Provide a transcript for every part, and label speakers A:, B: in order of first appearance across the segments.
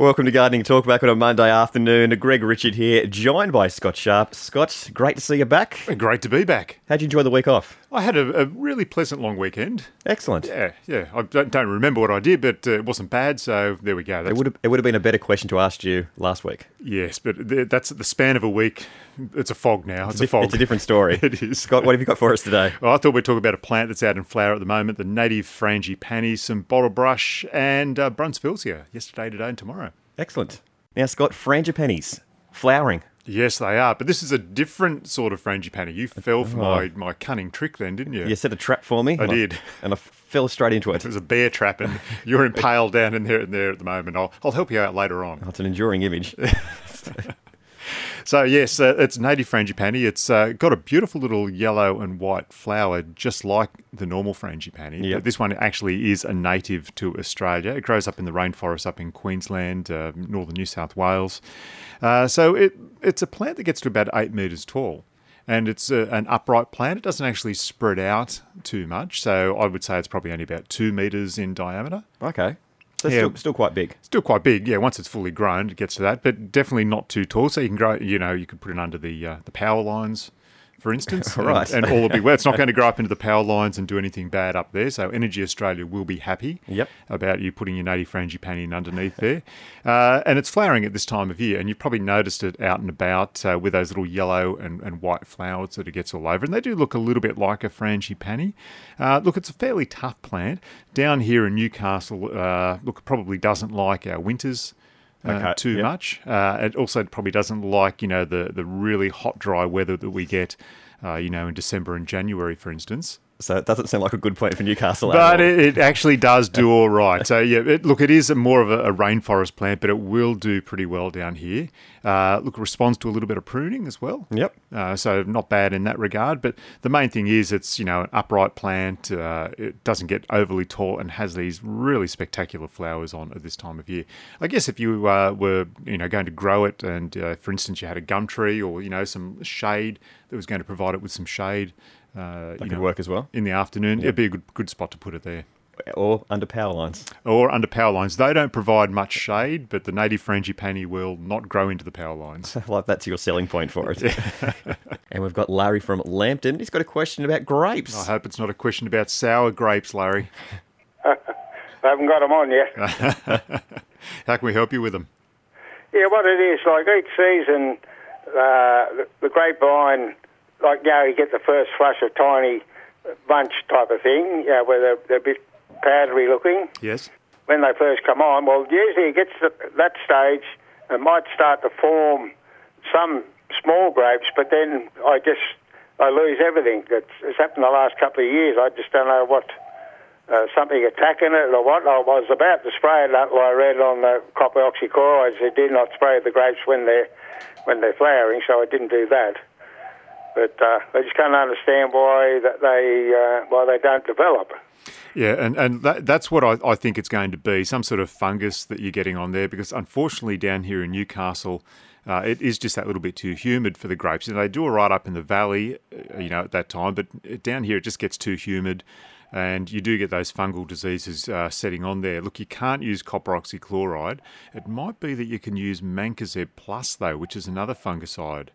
A: Welcome to Gardening Talk back on a Monday afternoon. Greg Richard here, joined by Scott Sharp. Scott, great to see you back.
B: Great to be back.
A: How'd you enjoy the week off?
B: I had a, a really pleasant long weekend.
A: Excellent.
B: Yeah, yeah. I don't, don't remember what I did, but uh, it wasn't bad. So there we go.
A: It would have it would have been a better question to ask you last week.
B: yes, but th- that's at the span of a week. It's a fog now. It's, a
A: Dif-
B: fog.
A: It's a different story.
B: It is.
A: Scott, what have you got for us today?
B: Well, I thought we'd talk about a plant that's out in flower at the moment, the native frangipani, some bottle brush, and uh, Brunfelsia yesterday, today, and tomorrow.
A: Excellent. Now, Scott, frangipanis, flowering.
B: Yes, they are. But this is a different sort of frangipani. You fell for my, my cunning trick then, didn't you?
A: You set a trap for me.
B: I
A: and
B: did.
A: And I fell straight into it.
B: It was a bear trap, and you're impaled down in there and there at the moment. I'll, I'll help you out later on.
A: It's an enduring image.
B: So yes, uh, it's native frangipani. It's uh, got a beautiful little yellow and white flower, just like the normal frangipani.
A: Yep.
B: But this one actually is a native to Australia. It grows up in the rainforest up in Queensland, uh, northern New South Wales. Uh, so it it's a plant that gets to about eight meters tall. And it's a, an upright plant. It doesn't actually spread out too much. So I would say it's probably only about two meters in diameter.
A: okay. So
B: Yeah.
A: still, still quite big.
B: Still quite big, yeah. Once it's fully grown, it gets to that, but definitely not too tall. So you can grow, you know, you could put it under the uh, the power lines, for instance, and- and, all will be well. It's not going to grow up into the power lines and do anything bad up there. So Energy Australia will be happy
A: Yep.
B: about you putting your native frangipani in underneath there, uh, and it's flowering at this time of year, and you've probably noticed it out and about uh, with those little yellow and, and white flowers that it gets all over, and they do look a little bit like a frangipani. Uh, look, it's a fairly tough plant down here in Newcastle. Uh, look, it probably doesn't like our winters uh,
A: Okay,
B: too
A: yep.
B: much. Uh, it also probably doesn't like you know the the really hot dry weather that we get, uh, you know, in December and January, for instance.
A: So it doesn't seem like a good point for Newcastle.
B: But it, it actually does do all right. So yeah, it, look, it is a more of a, a rainforest plant, but it will do pretty well down here. Uh, look, responds to a little bit of pruning as well.
A: Yep.
B: Uh, so not bad in that regard. But the main thing is it's you know an upright plant. Uh, it doesn't get overly tall and has these really spectacular flowers on at this time of year. I guess if you uh, were you know going to grow it, and uh, for instance you had a gum tree or you know some shade that was going to provide it with some shade. Uh,
A: That
B: you
A: could
B: know,
A: work as well.
B: in the afternoon. It'd be a good good spot to put it there
A: Or under power lines.
B: or under power lines. They don't provide much shade, but the native frangipani will not grow into the power lines.
A: Like that's your selling point for it. and we've got Larry from Lambton. He's got a question about grapes.
B: I hope it's not a question about sour grapes, Larry.
C: I haven't got them on yet.
B: How can we help you with them?
C: yeah, what it is, like each season, uh, the, the grapevine, like, you know, you get the first flush of tiny bunch type of thing, you know, where they're, they're a bit powdery looking.
B: Yes.
C: When they first come on, well, usually it gets to that stage and might start to form some small grapes, but then I just, I lose everything. It's, it's happened the last couple of years. I just don't know what, uh, something attacking it or what. I was about to spray it until I read on the copper oxychlorides they do not spray the grapes when they're when they're flowering, so I didn't do that. But uh, I just can't understand why that they uh, why they don't develop.
B: Yeah, and, and that, that's what I, I think it's going to be some sort of fungus that you're getting on there because unfortunately down here in Newcastle, uh, it is just that little bit too humid for the grapes. And they do all right up in the valley, uh, you know, at that time, but down here it just gets too humid and you do get those fungal diseases uh, setting on there. Look, you can't use copper oxychloride. It might be that you can use Mancozeb Plus, though, which is another fungicide.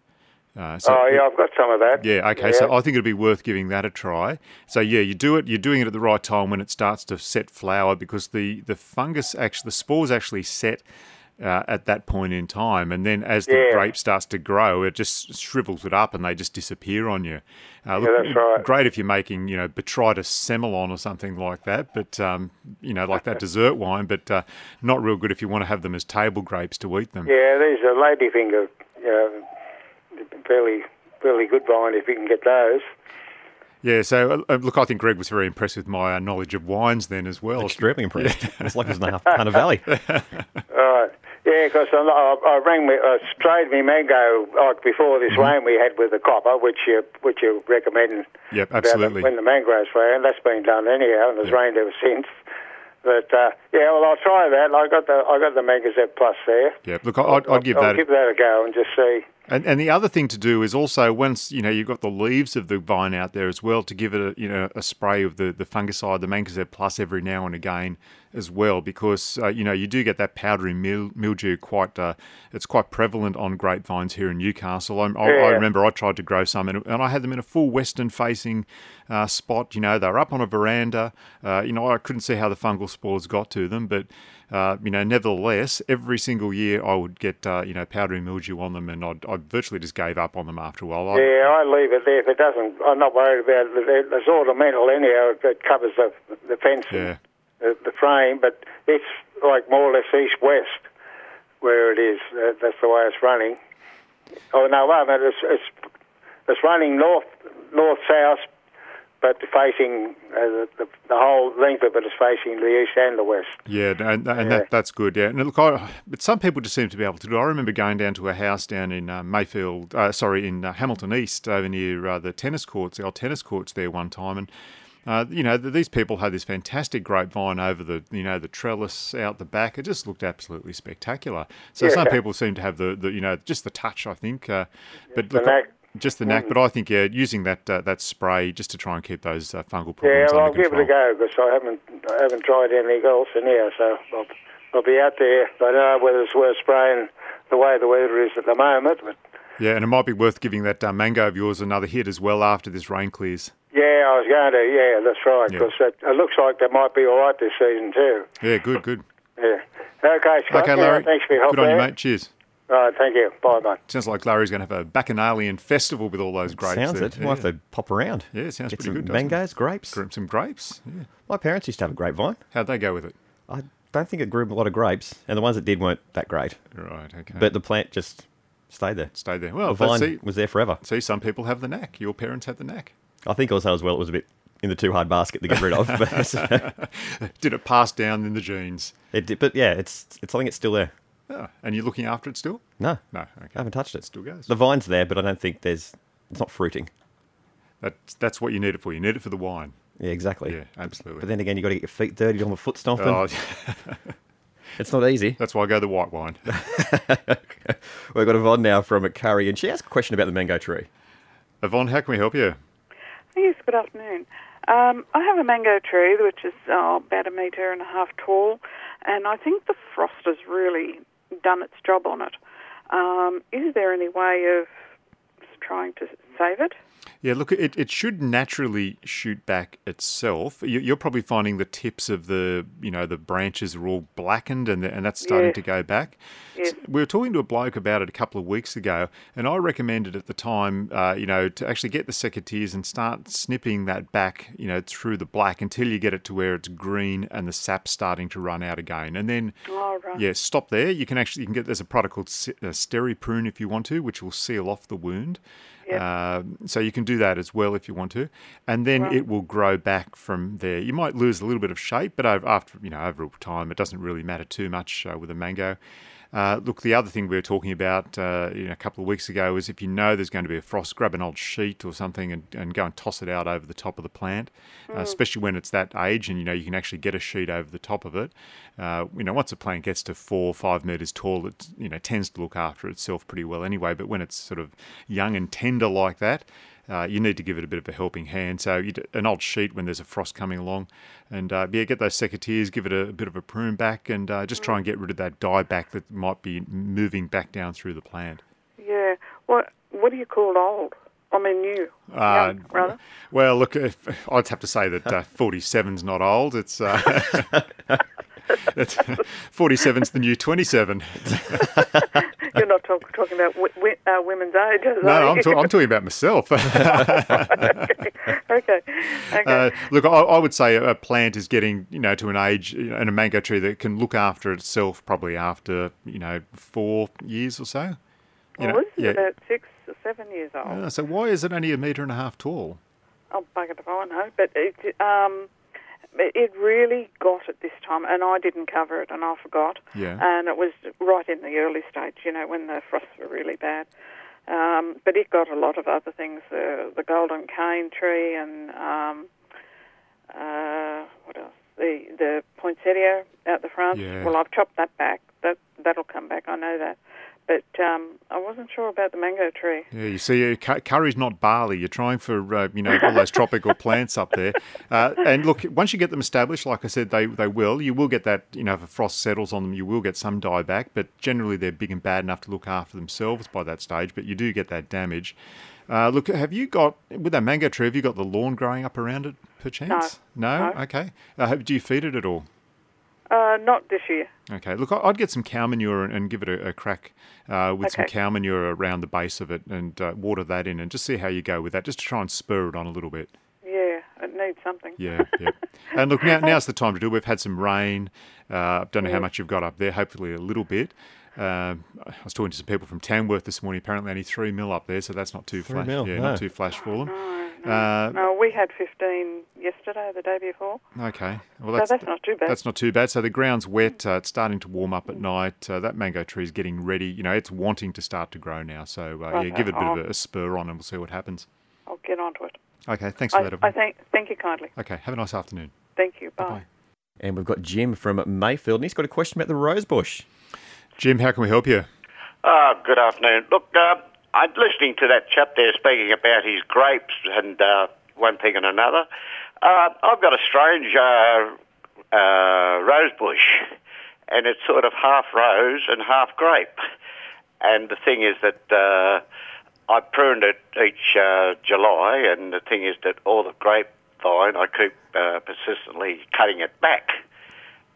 B: Uh, so
C: oh yeah, I've got some of that.
B: yeah, okay. So I think it'd be worth giving that a try. So yeah, you do it. You're doing it at the right time when it starts to set flower because the the fungus actually the spores actually set. Uh, at that point in time, and then as the
C: Yeah.
B: grape starts to grow, it just shrivels it up, and they just disappear on you. Uh, look,
C: that's right.
B: Great if you're making, you know, botrytis semillon or something like that, but um, you know, like that dessert wine. But uh, not real good if you want to have them as table grapes to eat them.
C: Yeah, these are ladyfinger, know, fairly fairly good vine if you can get those.
B: Yeah, so uh, look, I think Greg was very impressed with my uh, knowledge of wines then as well.
A: Extremely impressed. It's like it was in Hunter Valley.
C: Right. Yeah, because I, I, I rang me, I sprayed me mango like before this rain we had with the copper, which you which you recommend.
B: Yep,
C: about
B: absolutely.
C: When the mangroves flower, and that's been done anyhow, and it's rained ever since. But uh, yeah, well, I'll try that. I got the I got the Megazep Plus there.
B: Yeah, look, I'd, I'd give
C: I'll
B: that.
C: give that a go and just see.
B: And, and the other thing to do is also once you know you've got the leaves of the vine out there as well to give it a you know a spray of the the fungicide, the Mancozeb Plus every now and again as well because uh, you know you do get that powdery mildew quite uh, it's quite prevalent on grapevines here in Newcastle. I, I, I remember I tried to grow some and, and, I had them in a full western facing uh, spot. You know they were up on a veranda. Uh, you know I couldn't see how the fungal spores got to them, but uh, you know, nevertheless, every single year I would get uh, you know powdery mildew on them, and I'd, I virtually just gave up on them after a while.
C: I, yeah, I leave it there if it doesn't. I'm not worried about it. It's ornamental anyhow. It covers the the fence,
B: yeah.
C: the, the frame, but it's like more or less east west where it is. Uh, that's the way it's running. Oh no, wait a minute. It's it's, it's running north north south but facing uh, the, the, whole length of it is facing the east and the west.
B: Yeah, and, and yeah. That, that's good. Yeah, and look, I, but some people just seem to be able to do. It. I remember going down to a house down in uh, Mayfield, uh, sorry, in uh, Hamilton East, over near uh, the tennis courts, the old tennis courts there one time, and. Uh, you know, these people had this fantastic grapevine over the, you know, the trellis out the back. It just looked absolutely spectacular. So yeah. some people seem to have the, the, you know, just the touch. I think, uh, but look, just the knack, but I think yeah, using that uh, that spray just to try and keep those uh, fungal problems.
C: Yeah,
B: I'll
C: give it a go because I haven't I haven't tried anything else in here, so I'll, I'll be out there. I don't know whether it's worth spraying the way the weather is at the moment, but
B: yeah, and it might be worth giving that uh, mango of yours another hit as well after this rain clears.
C: Yeah, I was going to. Yeah, that's right. Because yeah. it, it, looks like they might be all right this season too.
B: Yeah, good, good.
C: Yeah. Okay, Scott.
B: Okay, Larry.
C: Yeah, thanks for your help.
B: Good on
C: there.
B: you, mate. Cheers.
C: All right, thank you. Bye, mate.
B: Sounds like Larry's going to have a bacchanalian festival with all those grapes.
A: Sounds
B: there.
A: it. We'll have to pop around.
B: Yeah, sounds
A: Get
B: pretty
A: some
B: good.
A: Mangoes, grapes.
B: Some grapes. Yeah.
A: My parents used to have a grapevine.
B: How'd they go with it?
A: I don't think it grew a lot of grapes, and the ones that did weren't that great.
B: Right. Okay.
A: But the plant just stayed there.
B: Stayed there. Well,
A: the vine
B: see,
A: was there forever.
B: See, some people have the knack. Your parents had the knack.
A: I think also as well it was a bit in the too hard basket to get rid of.
B: did it pass down in the genes?
A: It did, but yeah, it's it's I think it's still there.
B: Oh, and you're looking after it still?
A: No,
B: no, okay.
A: I haven't touched it.
B: It Still goes.
A: The vine's there, but I don't think there's. It's not fruiting.
B: That's that's what you need it for. You need it for the wine.
A: Yeah, exactly.
B: Yeah, absolutely.
A: But then again, you've got to get your feet dirty on the foot stomping.
B: Oh,
A: it's not easy.
B: That's why I go the white wine.
A: We've got Yvonne now from Kurri, and she asked a question about the mango tree.
B: Yvonne, how can we help you?
D: Yes, good afternoon. Um, I have a mango tree which is uh, about a metre and a half tall, and I think the frost has really done its job on it. Um, is there any way of trying to save it?
B: Yeah, look, it, it should naturally shoot back itself. You're probably finding the tips of the, you know, the branches are all blackened and, and that's starting
D: yes.
B: to go back.
D: Yes.
B: We were talking to a bloke about it a couple of weeks ago, and I recommended at the time, uh, you know, to actually get the secateurs and start snipping that back, you know, through the black until you get it to where it's green and the sap's starting to run out again. And then,
D: oh, right.
B: yeah, stop there. You can actually you can get there's a product called uh, Steri-Prune if you want to, which will seal off the wound.
D: Yep.
B: Uh, so you can do that as well if you want to, and then
D: Right.
B: it will grow back from there. You might lose a little bit of shape, but over, after you know over time, it doesn't really matter too much uh, with a mango. Uh, look, the other thing we were talking about uh, you know, a couple of weeks ago is if you know there's going to be a frost, grab an old sheet or something and, and go and toss it out over the top of the plant, uh, especially when it's that age and you know you can actually get a sheet over the top of it. Uh, you know, once a plant gets to four or five meters tall, it you know tends to look after itself pretty well anyway. But when it's sort of young and tender like that, uh, you need to give it a bit of a helping hand. So an old sheet when there's a frost coming along, and uh, yeah, get those secateurs, give it a, a bit of a prune back, and uh, just try and get rid of that dye back that might be moving back down through the plant.
D: Yeah. What What do you call old? I mean new.
B: Uh,
D: Young, rather.
B: Well, look, if, I'd have to say that uh, 47's not old. It's uh, it's 47's the new 27.
D: You're not talk, talking about w- w- uh, women's ages,
B: No, I'm, ta- I'm talking about myself.
D: okay. Okay. Okay.
B: Uh, look, I, I would say a plant is getting, you know, to an age, you know, and a mango tree that can look after itself probably after, you know, four years or so. You
D: well,
B: know,
D: this is about six or seven years old.
B: Uh, so why is it only a metre and a half tall?
D: Oh, bugger if I know. But it, um, it really got it this time, and I didn't cover it, and I forgot.
B: Yeah.
D: And it was right in the early stage, you know, when the frosts were really bad. Um, but it got a lot of other things, uh, the golden cane tree, and um, uh, what else? The the poinsettia out the front.
B: Yeah.
D: Well, I've chopped that back. That that'll come back. I know that. But um, I wasn't sure about the mango tree.
B: Yeah, you see, uh, cu- Kurri's not barley. You're trying for uh, you know all those tropical plants up there. Uh, and look, once you get them established, like I said, they they will. You will get that. You know, if a frost settles on them, you will get some dieback. But generally, they're big and bad enough to look after themselves by that stage. But you do get that damage. Uh, look, have you got with that mango tree? Have you got the lawn growing up around it, perchance?
D: No.
B: No. Okay. Uh, do you feed it at all?
D: Uh, not this year.
B: Okay, look, I- I'd get some cow manure and, and give it a, a crack uh, with some cow manure around the base of it and uh, water that in and just see how you go with that, just to try and spur it on a little bit.
D: Yeah, it needs something.
B: Yeah, yeah. and look, now, now's the time to do it. We've had some rain. Uh, I don't know how much you've got up there, hopefully a little bit. Um I was talking to some people from Tamworth this morning. Apparently, only three mil up there, so that's not too
A: Three
B: flash.
A: mil,
B: yeah,
A: no.
B: not too flash for them.
D: No, no.
B: Uh,
D: no, we had 15 yesterday, the day before.
B: Okay, well
D: So
B: that's
D: that's not too bad.
B: That's not too bad. So the ground's wet. Uh, it's starting to warm up at night. Uh, that mango tree is getting ready. You know, it's wanting to start to grow now. So uh, yeah, give it a bit of
D: I'll-
B: a, a spur on, and we'll see what happens.
D: I'll get onto it.
B: Okay, thanks for
D: I,
B: that.
D: I
B: Evelyn.
D: thank, thank you kindly.
B: Okay, have a nice afternoon.
D: Thank you. Bye.
B: Bye-bye.
A: And we've got Jim from Mayfield, and he's got a question about the rose bush.
B: Jim, how can we help you?
E: Ah, good afternoon. Look, uh, I'm listening to that chap there speaking about his grapes and uh, one thing and another. Uh, I've got a strange uh, uh, rose bush, and it's sort of half rose and half grape. And the thing is that uh, I pruned it each uh, July, and the thing is that all the grapevine I keep uh, persistently cutting it back.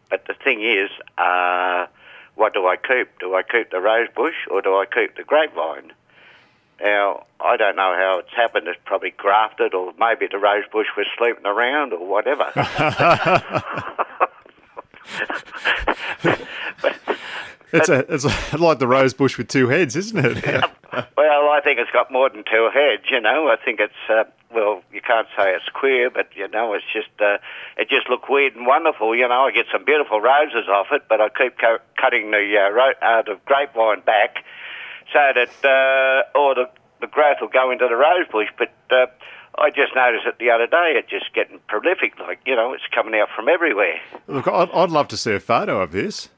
E: But the thing is, uh, what do I keep? Do I keep the rose bush or do I keep the grapevine? Now, I don't know how it's happened. It's probably grafted, or maybe the rose bush was sleeping around, or whatever.
B: It's a, it's a, like the rose bush with two heads, isn't it?
E: well, I think it's got more than two heads. You know, I think it's uh, well, you can't say it's queer, but you know, it's just uh, it just looked weird and wonderful. You know, I get some beautiful roses off it, but I keep co- cutting the uh, ro- uh, the grapevine back so that uh, or the the growth will go into the rose bush. But uh, I just noticed it the other day. It's just getting prolific. Like you know, it's coming out from everywhere.
B: Look, I'd, I'd love to see a photo of this.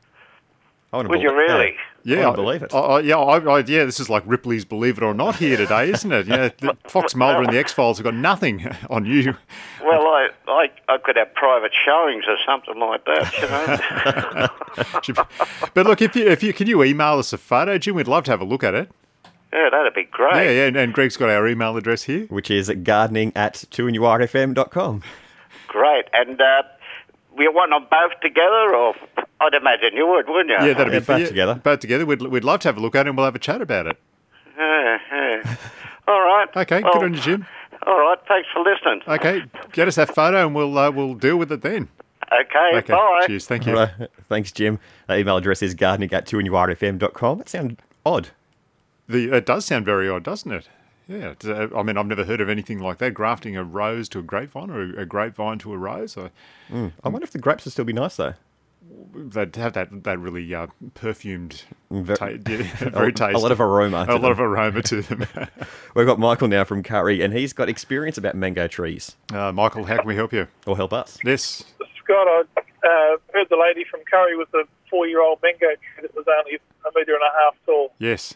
A: I want to
E: Would you really?
B: Yeah,
A: I believe it.
B: I, I, yeah, I, I, yeah. This is like Ripley's Believe It or Not here today, isn't it? Yeah, the Fox Mulder and the X Files have got nothing on you.
E: Well, I, I I could have private showings or something like that. You know.
B: But look, if you if you can you email us a photo, Jim? We'd love to have a look at it.
E: yeah, that'd be great.
B: Yeah, yeah. And, and Greg's got our email address here.
A: Which is gardening at 2nurfm.com.
E: Great. And uh, we want them both together, or I'd imagine you would, wouldn't you?
B: Yeah, that'd
A: Yeah,
B: be
A: both together.
B: Both together. We'd we'd love to have a look at it, and we'll have a chat about it.
E: Yeah, yeah. All right.
B: Okay,
E: Well,
B: good on you, Jim.
E: All right. Thanks for listening.
B: Okay, get us that photo, and we'll uh, we'll deal with it then.
E: Okay.
B: Okay,
E: Bye.
B: cheers. Thank you.
A: Right. Thanks, Jim. That email address is gardening at 2nurfm.com. That sounds odd.
B: The it does sound very odd, doesn't it? Yeah, it's, uh, I mean, I've never heard of anything like that. Grafting a rose to a grapevine, or a, a grapevine to a rose. I,
A: I wonder if the grapes would still be nice, though.
B: They'd have that that really uh, perfumed,
A: Ver-
B: ta- yeah, very tasty.
A: a lot of aroma.
B: a lot
A: them.
B: of aroma to them.
A: We've got Michael now from Kurri, and he's got experience about mango trees.
B: uh, Michael, how can we help you?
A: Or help us.
B: Yes.
F: Scott, I uh, heard the lady from Kurri with the four-year-old mango tree that was only a metre and a half tall.
B: Yes.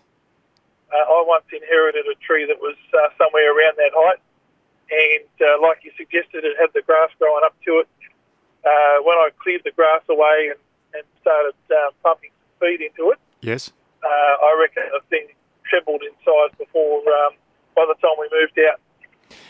F: Uh, I once inherited a tree that was uh, somewhere around that height, and uh, like you suggested, it had the grass growing up to it. Uh, when I cleared the grass away and, and started um, pumping some feed into it,
B: Yes.
F: uh, I reckon the thing trebled in size before um, by the time we moved out.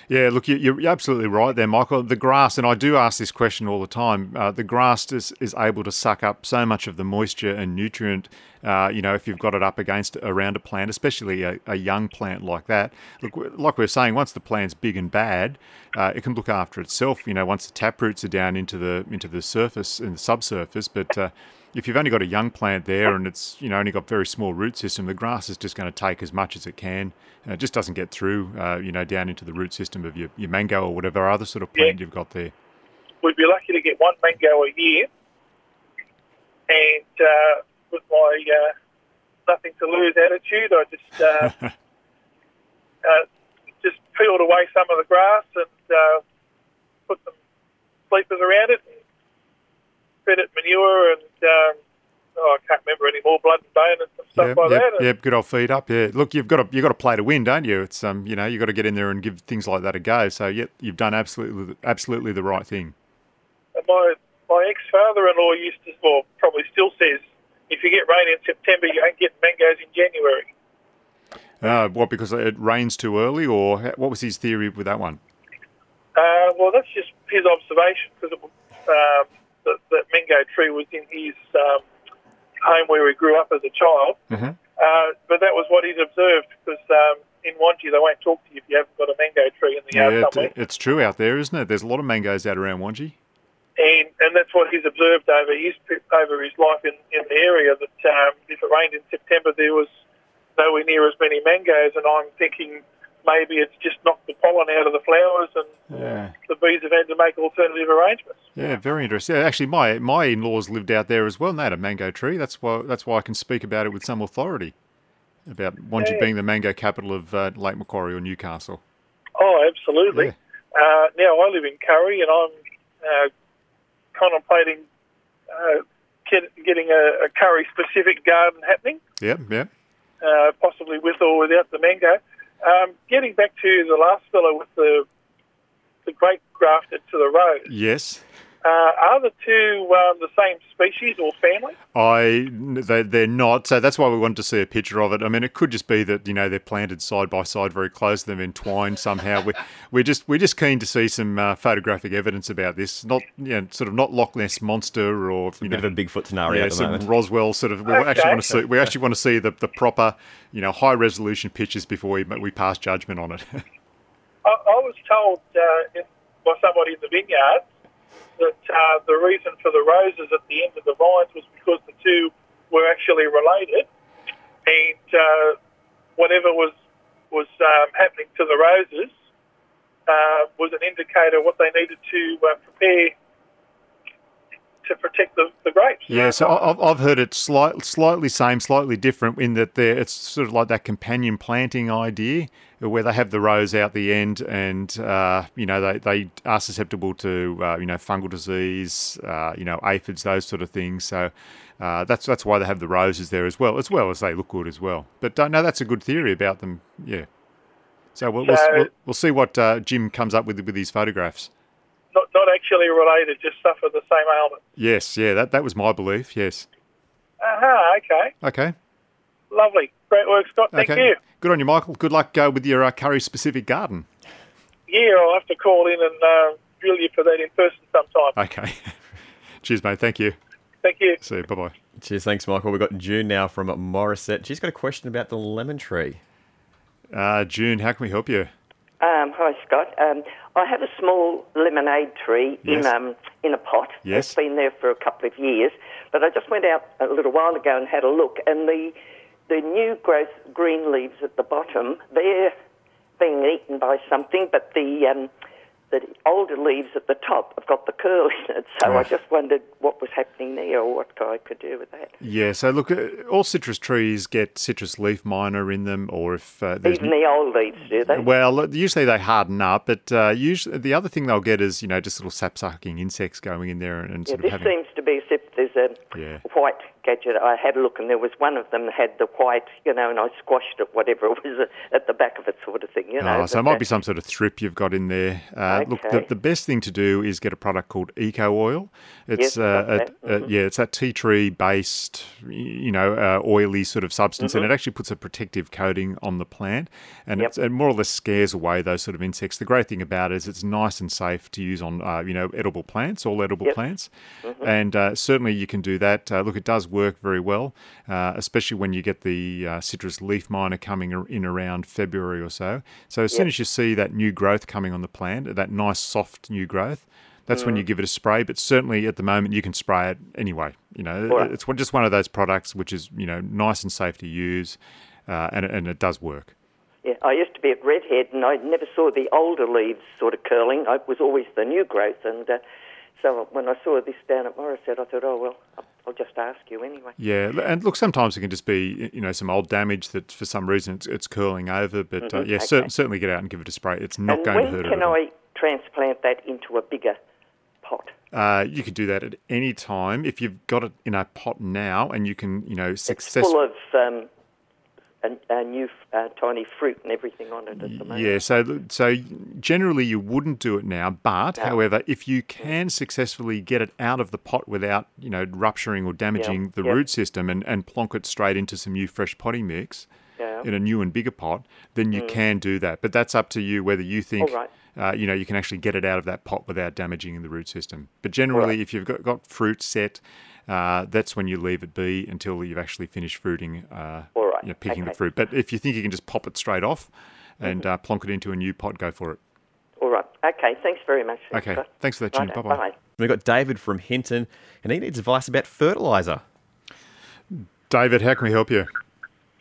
B: Yeah, look, you- you're absolutely right there, Michael. The grass, and I do ask this question all the time. Uh, the grass is, is able to suck up so much of the moisture and nutrient. Uh, you know, if you've got it up against around a plant, especially a, a young plant like that. Look, like we we're saying, once the plant's big and bad, uh, it can look after itself. You know, once the tap roots are down into the into the surface and the subsurface, but uh, if you've only got a young plant there and it's you know only got very small root system, the grass is just going to take as much as it can. And it just doesn't get through, uh, you know, down into the root system of your, your mango or whatever other sort of plant you've got there.
F: we'd be lucky to get one mango a year. And uh, with my uh, nothing to lose attitude, I just uh, uh, just peeled away some of the grass and uh, put some sleepers around it fed it manure and um, oh, I can't remember anymore, blood and bone and some stuff
B: Yep,
F: like
B: yep,
F: that.
B: Yep, good old feed up. Yeah, look, you've got to you've got to play to win, don't you? It's um, you know, you've got to get in there and give things like that a go. So, yep, you've done absolutely absolutely the right thing.
F: And my my ex father in law used to, well, probably still says, if you get rain in September, you ain't getting mangoes in January.
B: Uh, what because it rains too early, or what was his theory with that one?
F: Uh, well, that's just his observation because um, the, the mango tree was in his um, home where he grew up as a child.
B: Mhm.
F: Uh, but that was what he'd observed because um, in Wangi they won't talk to you if you haven't got a mango tree in the yard
B: Yeah,
F: somewhere.
B: it, it's true out there, isn't it? There's a lot of mangoes out around Wangi.
F: and and that's what he's observed over his over his life in, in the area. That um, if it rained in September, there was nowhere near as many mangoes, and I'm thinking maybe it's just knocked the pollen out of the flowers, and
B: Yeah.
F: the bees have had to make alternative arrangements.
B: Yeah, very interesting. Yeah, actually, my my in-laws lived out there as well, and they had a mango tree. That's why that's why I can speak about it with some authority about Wangi
F: Yeah.
B: being the mango capital of uh, Lake Macquarie or Newcastle.
F: Oh, absolutely. Uh, now I live in Kurri, and I'm uh, contemplating uh, getting a, a Kurri-specific garden happening.
B: Yep, yep.
F: uh, possibly with or without the mango. Um, getting back to the last fellow with the the grape grafted to the rose,
B: Yes.
F: Uh, are the two um, the same species or family?
B: I they they're not, so that's why we wanted to see a picture of it. I mean, it could just be that you know they're planted side by side, very close, they're entwined somehow. we we're just we're just keen to see some uh, photographic evidence about this, not you know, sort of not Loch Ness monster or you
A: Bit
B: know
A: of a Bigfoot scenario
B: yeah,
A: at the
B: some
A: moment.
B: Roswell sort of. We
F: Okay.
B: actually want to see. We actually want to see the, the proper, you know, high resolution pictures before we we pass judgment on it.
F: I, I was told uh, by somebody in the vineyard that uh, the reason for the roses at the end of the vines was because the two were actually related, and uh, whatever was was um, happening to the roses uh, was an indicator what they needed to uh, prepare to protect the, the grapes.
B: Yeah, so I've, I've heard it slight, slightly same, slightly different in that it's sort of like that companion planting idea where they have the rows out the end and, uh, you know, they, they are susceptible to, uh, you know, fungal disease, uh, you know, aphids, those sort of things. So uh, that's that's why they have the roses there as well, as well as they look good as well. But no, that's a good theory about them, yeah. So we'll, we'll,
F: So-
B: we'll, we'll see what uh, Jim comes up with with these photographs.
F: Not, not actually related, just suffer the same ailment.
B: Yes, yeah, that, that was my belief, yes.
F: Aha, okay.
B: Okay.
F: Lovely. Great work, Scott. Thank
B: okay.
F: you.
B: Good on you, Michael. Good luck uh, with your uh, curry specific garden.
F: Yeah, I'll have to call in and uh, drill you for that in person sometime.
B: Okay. Cheers, mate. Thank you.
F: Thank you.
B: See you. Bye bye.
A: Cheers, thanks, Michael. We've got June now from Morisset. She's got a question about the lemon tree.
B: Uh, June, how can we help you?
G: Um, hi, Scott. Um, I have a small lemonade tree
B: Yes.
G: in um, in a pot.
B: Yes.
G: It's been there for a couple of years, but I just went out a little while ago and had a look, and the the new growth green leaves at the bottom they're being eaten by something, but the um, the older leaves at the top have got the curl in it. So I just wondered what was happening there, or what I could do with that.
B: Yeah, so look, uh, all citrus trees get citrus leaf miner in them, or if uh,
G: Even the old leaves, do they?
B: Well, usually they harden up, but uh, usually the other thing they'll get is you know just little sap sucking insects going in there and, and
G: Yeah,
B: sort
G: this
B: of having.
G: seems to be as if there's a
B: Yeah.
G: white gadget. I had a look, and there was one of them that had the white, you know, and I squashed it, whatever it was, uh, at the back of it, sort of thing, you know.
B: Oh, so it might be some sort of thrip you've got in there. Uh, Look, the, the best thing to do is get a product called Eco Oil. It's
G: Yes,
B: uh, a,
G: that.
B: a- yeah, it's that tea tree based, you know, uh, oily sort of substance, and
G: Mhm.
B: it actually puts a protective coating on the plant, and
G: Yep.
B: it's, it more or less scares away those sort of insects. The great thing about it is it's nice and safe to use on, uh, you know, edible plants, all edible
G: Yep.
B: plants,
G: Mhm.
B: and uh, certainly you can do that. Uh, look, it does work very well, uh, especially when you get the uh, citrus leaf miner coming in around February or so. So as soon as you see that new growth coming on the plant, that nice soft new growth, that's when
G: Mm.
B: you give it a spray. But certainly at the moment you can spray it anyway. You know,
G: Right.
B: it's just one of those products which is you know nice and safe to use, uh, and, it- and it does work.
G: Yeah, I used to be at Redhead, and I never saw the older leaves sort of curling. It was always the new growth, and uh, so when I saw this down at Morisset, I thought, oh well, I'll- just ask you anyway.
B: Yeah, and look, sometimes it can just be you know some old damage that for some reason it's, it's curling over. But uh,
G: Mhm,
B: yeah,
G: okay.
B: cer- certainly get out and give it a spray. It's not
G: and
B: going to hurt
G: can
B: at all.
G: I transplant that into a bigger pot?
B: Uh, you could do that at any time if you've got it in a pot now, and you can, you know,
G: It's
B: success.
G: full of um, a, a new uh, tiny fruit and everything on it at the moment.
B: Yeah, so so generally you wouldn't do it now, but
G: No.
B: however, if you can successfully get it out of the pot without you know rupturing or damaging the
G: yeah.
B: root system and, and plonk it straight into some new fresh potting mix
G: Yeah.
B: in a new and bigger pot, then you can do that. But that's up to you whether you think
G: All right.
B: uh, you know you can actually get it out of that pot without damaging the root system. But generally,
G: right.
B: if you've got, got fruit set. Uh, that's when you leave it be until you've actually finished fruiting, uh,
G: All right,
B: you know, picking the fruit. But if you think you can just pop it straight off and uh, plonk it into a new pot, go for it.
G: All right. Okay. Thanks very much.
B: Okay,
G: Scott.
B: thanks for that, Jim.
G: Righto,
B: Bye-bye.
A: We've got David from Hinton, and he needs advice about fertiliser.
B: David, how can we help you?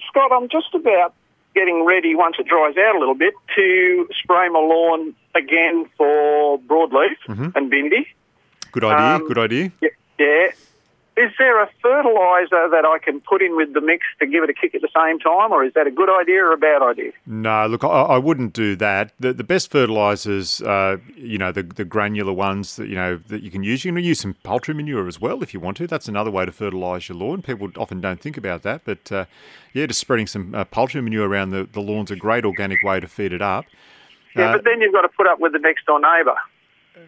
H: Scott, I'm just about getting ready once it dries out a little bit to spray my lawn again for broadleaf and bindi.
B: Good idea.
H: Um,
B: good idea.
H: Yeah, yeah. Is there a fertiliser that I can put in with the mix to give it a kick at the same time, or is that a good idea or a bad idea?
B: No, look, I, I wouldn't do that. The, the best fertilizers, uh, you know, the, the granular ones that you know that you can use. You can use some poultry manure as well if you want to. That's another way to fertilize your lawn. People often don't think about that, but uh, yeah, just spreading some uh, poultry manure around the, the lawn's a great organic way to feed it up.
H: Yeah, but then you've got to put up with the next door neighbour.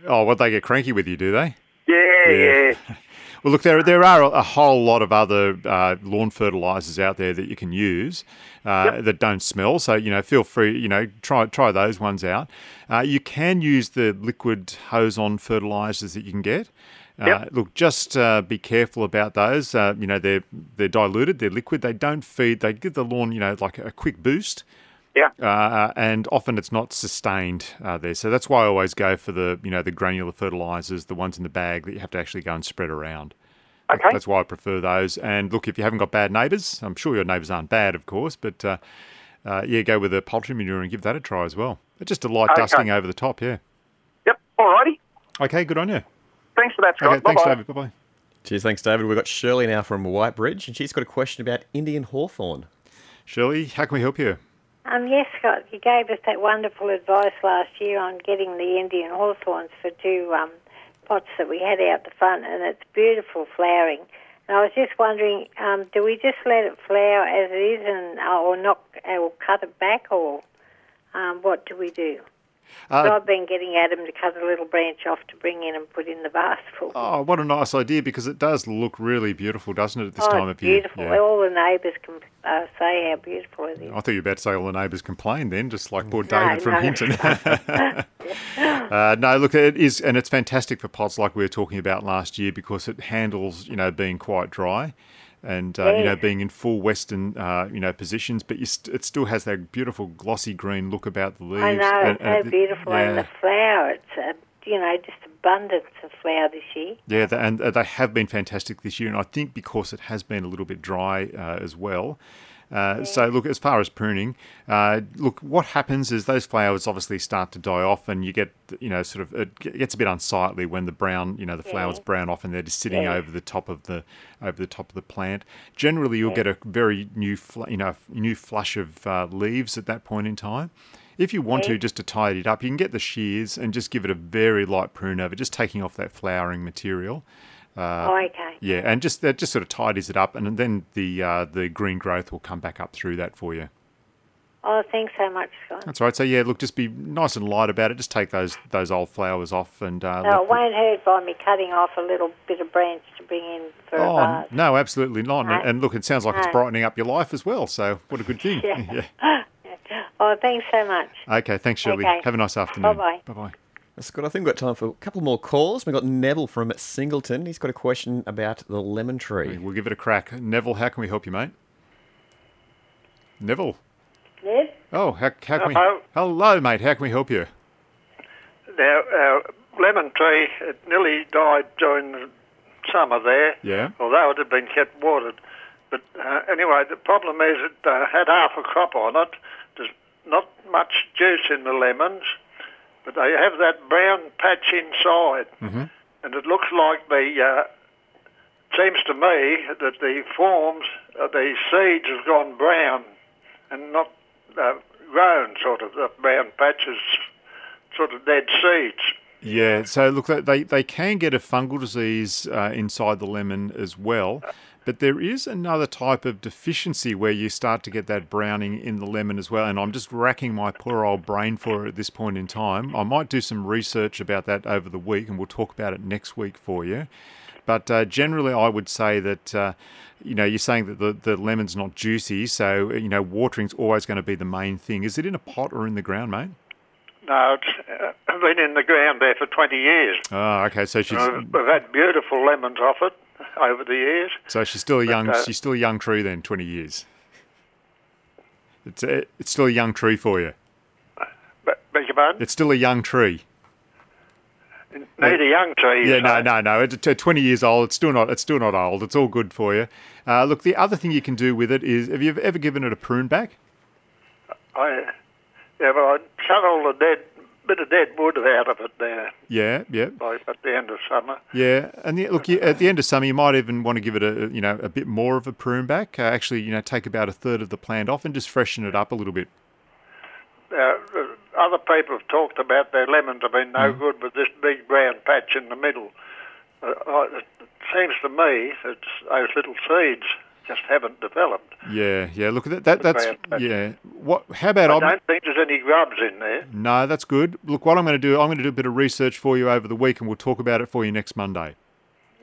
B: Oh, what they get cranky with you, do they?
H: Yeah,
B: Yeah.
H: yeah.
B: Well, look, there there are a whole lot of other uh, lawn fertilizers out there that you can use uh, that don't smell. So you know, feel free. You know, try try those ones out. Uh, you can use the liquid hose-on fertilizers that you can get. Uh,
H: Yep.
B: Look, just uh, be careful about those. Uh, you know, they're they're diluted, they're liquid. They don't feed. They give the lawn, you know, like a quick boost
H: Yeah.
B: uh, and often it's not sustained uh, there. So that's why I always go for the you know the granular fertilizers, the ones in the bag that you have to actually go and spread around.
H: Okay.
B: That's why I prefer those. And look, if you haven't got bad neighbours, I'm sure your neighbours aren't bad, of course, but uh, uh, yeah, go with the poultry manure and give that a try as well. But just a light
H: Okay.
B: dusting over the top, yeah.
H: Yep. All righty.
B: Okay, good on you.
H: Thanks for that, Scott.
B: Okay, thanks, David. Bye bye.
A: Cheers, thanks, David. We've got Shirley now from Whitebridge, and she's got a question about Indian hawthorn.
B: Shirley, how can we help you?
I: Um, yes, Scott, you gave us that wonderful advice last year on getting the Indian hawthorns for two um, pots that we had out the front, and it's beautiful flowering. And I was just wondering, um, do we just let it flower as it is, and uh, or not, or cut it back, or um, what do we do? So
B: Uh,
I: I've been getting Adam to cut a little branch off to bring in and put in the vase full.
B: oh, what a nice idea because it does look really beautiful, doesn't it, at this
I: Oh,
B: time of year?
I: beautiful.
B: Yeah.
I: All the neighbours can uh, say how beautiful it is.
B: I thought you were about to say all the neighbours complain then, just like poor
I: No,
B: David from
I: no.
B: Hinton. uh, no, look, it is, and it's fantastic for pots like we were talking about last year because it handles, you know, being quite dry and, uh, you know, being in full western, uh, you know, positions, but you st- it still has that beautiful glossy green look about the leaves.
I: I know,
B: and-
I: it's
B: and
I: so beautiful. And the flower, it's, uh, you know, just abundance of flower this year.
B: Yeah, th- and uh, they have been fantastic this year, and I think because it has been a little bit dry uh, as well. Uh, So, look, as far as pruning, uh, look, what happens is those flowers obviously start to die off, and you get, you know, sort of, it gets a bit unsightly when the brown, you know, the flowers brown off, and they're just sitting
I: Yeah.
B: over the top of the, over the top of the plant. Generally, you'll get a very new, fl- you know, new flush of uh, leaves at that point in time. If you want to, just to tidy it up, you can get the shears and just give it a very light prune over, just taking off that flowering material. Uh,
I: oh, okay.
B: yeah, and just that just sort of tidies it up, and then the uh, the green growth will come back up through that for you.
I: Oh, thanks so much, Scott.
B: That's right. So yeah, look, just be nice and light about it. Just take those those old flowers off, and uh,
I: No, it won't hurt by me cutting off a little bit of branch to bring in for
B: Oh no, absolutely not. And-
I: No.
B: And look, it sounds like it's brightening up your life as well. So what a good thing.
I: Yeah. Oh, thanks so much.
B: Okay, thanks, Shirley.
I: Okay.
B: Have a nice afternoon.
I: Bye-bye.
B: Bye bye.
A: Scott, I think we've got time for a couple more calls. We've got Neville from Singleton. He's got a question about the lemon tree.
B: We'll give it a crack. Neville, how can we help you, mate? Neville.
I: Ned?
B: Oh, how, how can
C: Hello.
B: we? Hello, mate. How can we help you?
C: Now, our lemon tree, it nearly died during the summer there,
B: Yeah.
C: although it had been kept watered. But uh, anyway, the problem is it uh, had half a crop on it. There's not much juice in the lemons, but they have that brown patch inside.
B: Mm-hmm.
C: And it looks like the, uh, seems to me that the forms, uh, the seeds have gone brown and not uh, grown, sort of. The brown patches, sort of dead seeds.
B: Yeah, so look, they, they can get a fungal disease uh, inside the lemon as well, but there is another type of deficiency where you start to get that browning in the lemon as well. And I'm just racking my poor old brain for it at this point in time. I might do some research about that over the week, and we'll talk about it next week for you. But uh, generally, I would say that. Uh, you know, you're saying that the, the lemon's not juicy, so you know watering's always going to be the main thing. Is it in a pot or in the ground, mate?
J: No, it's uh, been in the ground there for 20 years.
B: Oh, okay. So she's
J: Uh, we've had beautiful lemons off it over the years.
B: so she's still a
J: but,
B: young
J: uh,
B: she's still a young tree then, 20 years. It's a, it's still a young tree for you.
J: But, beg your pardon?
B: It's still a young tree.
J: Need a young tree.
B: Yeah, no, no, no. It's 20 years old. It's still not. It's still not old. It's all good for you. Uh, look, the other thing you can do with it is, have you ever given it a prune back?
J: I, yeah, but I shut all the dead bit of dead wood out of it there
B: Yeah, yeah,
J: by, at the end of summer.
B: yeah. And the, look, you, at the end of summer, you might even want to give it a, you know, a bit more of a prune back. Uh, actually, you know, take about a third of the plant off and just freshen it up a little bit.
J: Uh, uh, other people have talked about their lemons have been no
B: Mm.
J: good with this big brown patch in the middle. Uh, it seems to me that those little seeds just haven't developed.
B: Yeah, yeah. Look, at that,
J: that
B: that's yeah. What? How about
J: I
B: I'm,
J: don't think there's any grubs in there.
B: No, that's good. Look, what I'm going to do, I'm going to do a bit of research for you over the week, and we'll talk about it for you next Monday.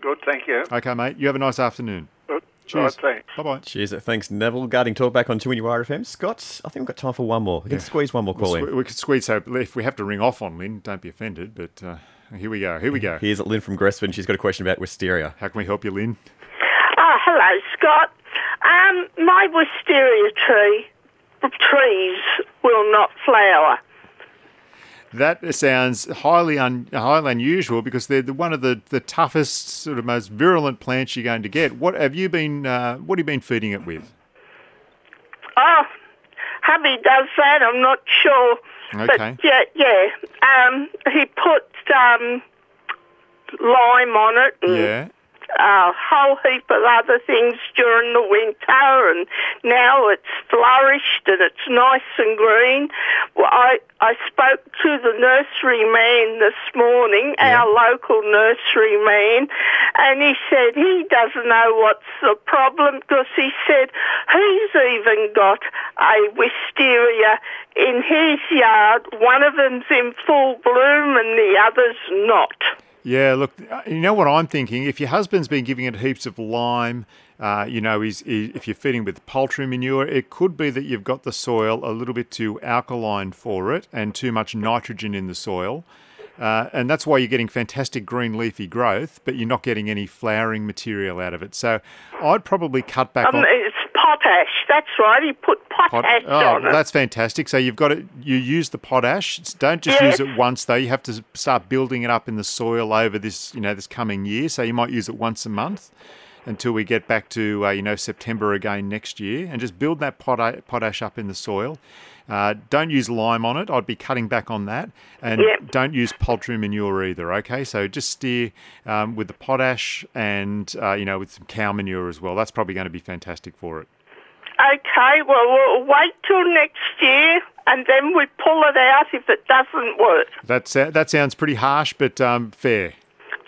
J: Good, thank you.
B: Okay, mate. You have a nice afternoon.
J: Good.
B: Cheers.
J: Right.
B: Bye bye.
A: Cheers. Thanks, Neville. Guarding talk back on 2 FM. Scott, I think we've got time for one more. We can squeeze one more call
B: We'll
A: in.
B: sque- we could squeeze so if we have to ring off on Lynn, don't be offended. But uh, here we go. Here we go.
A: Here's Lynn from Gresford. She's got a question about wisteria.
B: How can we help you, Lynn?
K: Hello, Scott. Um, my wisteria tree trees will not flower.
B: That sounds highly un, highly unusual because they're the, one of the, the toughest, sort of most virulent plants you're going to get. What have you been? Uh, what have you been feeding it with?
K: Oh, hubby does that. I'm not sure.
B: Okay.
K: But yeah, yeah. Um, he put um, lime on it
B: Yeah.
K: A whole heap of other things during the winter, and now it's flourished and it's nice and green. Well, I I spoke to the nursery man this morning, our local nursery man, and he said he doesn't know what's the problem because he said he's even got a wisteria in his yard. One of them's in full bloom and the other's not.
B: Yeah, look, uh, you know what I'm thinking? If your husband's been giving it heaps of lime, uh, you know, he's, he, if you're feeding with poultry manure, it could be that you've got the soil a little bit too alkaline for it and too much nitrogen in the soil. Uh, and that's why you're getting fantastic green leafy growth, but you're not getting any flowering material out of it. So I'd probably cut back
K: Um,
B: on.
K: Potash. That's right. He put potash
B: Oh,
K: on it.
B: that's fantastic. So you've got it. You use the potash. Don't just use it once though. You have to start building it up in the soil over this, you know, this coming year. So you might use it once a month until we get back to, uh, you know, September again next year, and just build that pota- potash up in the soil. Uh, don't use lime on it. I'd be cutting back on that, and
K: Yep.
B: don't use poultry manure either. Okay, so just steer um, with the potash and uh, you know with some cow manure as well. That's probably going to be fantastic for it.
K: Okay, well, we'll wait till next year and then we pull it out if it doesn't work.
B: That's that sounds pretty harsh, but um, fair.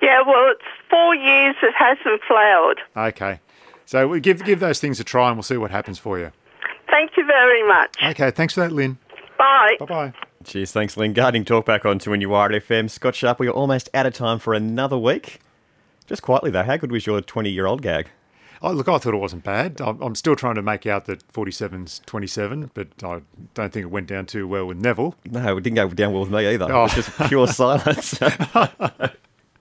K: Yeah, well, it's four years it hasn't flowered.
B: Okay. So we give give those things a try and we'll see what happens for you.
K: Thank you very much.
B: Okay, thanks for that, Lynn.
K: Bye.
B: Bye bye.
A: Cheers. Thanks, Lynn. Guarding talk back on 2 FM. Scott Sharp, we're almost out of time for another week. Just quietly, though, how good was your 20 year old gag?
B: Oh, look, I thought it wasn't bad. I'm, I'm still trying to make out that 47's 27, but I don't think it went down too well with Neville.
A: No, it didn't go down well with me either.
B: Oh.
A: It was just pure silence.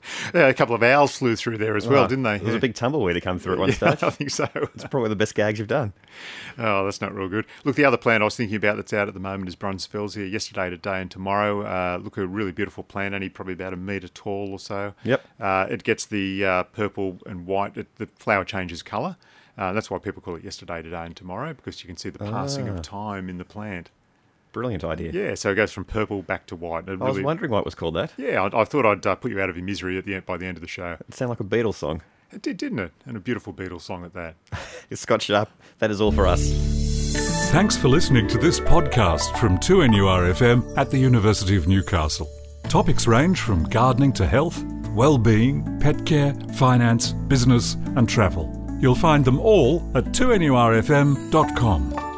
B: Yeah, a couple of owls flew through there as well,
A: Oh,
B: didn't they?
A: There was
B: Yeah.
A: a big tumbleweed that came through at one stage.
B: I think so.
A: It's probably the best gags you've done.
B: Oh, that's not real good. Look, the other plant I was thinking about that's out at the moment is Brunfelsia. yesterday, today, and tomorrow. Uh, look, a really beautiful plant, only probably about a metre tall or so.
A: Yep.
B: Uh, it gets the uh, purple and white, it, the flower changes colour. Uh, that's why people call it yesterday, today, and tomorrow, because you can see the passing
A: Ah.
B: of time in the plant.
A: Brilliant idea.
B: Yeah, so it goes from purple back to white. It
A: I was wondering why it was called that.
B: Yeah, I, I thought I'd uh, put you out of your misery at the end, by the end of the show.
A: It sounded like a Beatles song.
B: It did, didn't it? And a beautiful Beatles song at that.
A: It's Scott Sharp. That is all for us.
L: Thanks for listening to this podcast from 2NURFM at the University of Newcastle. Topics range from gardening to health, well-being, pet care, finance, business and travel. You'll find them all at 2NURFM.com.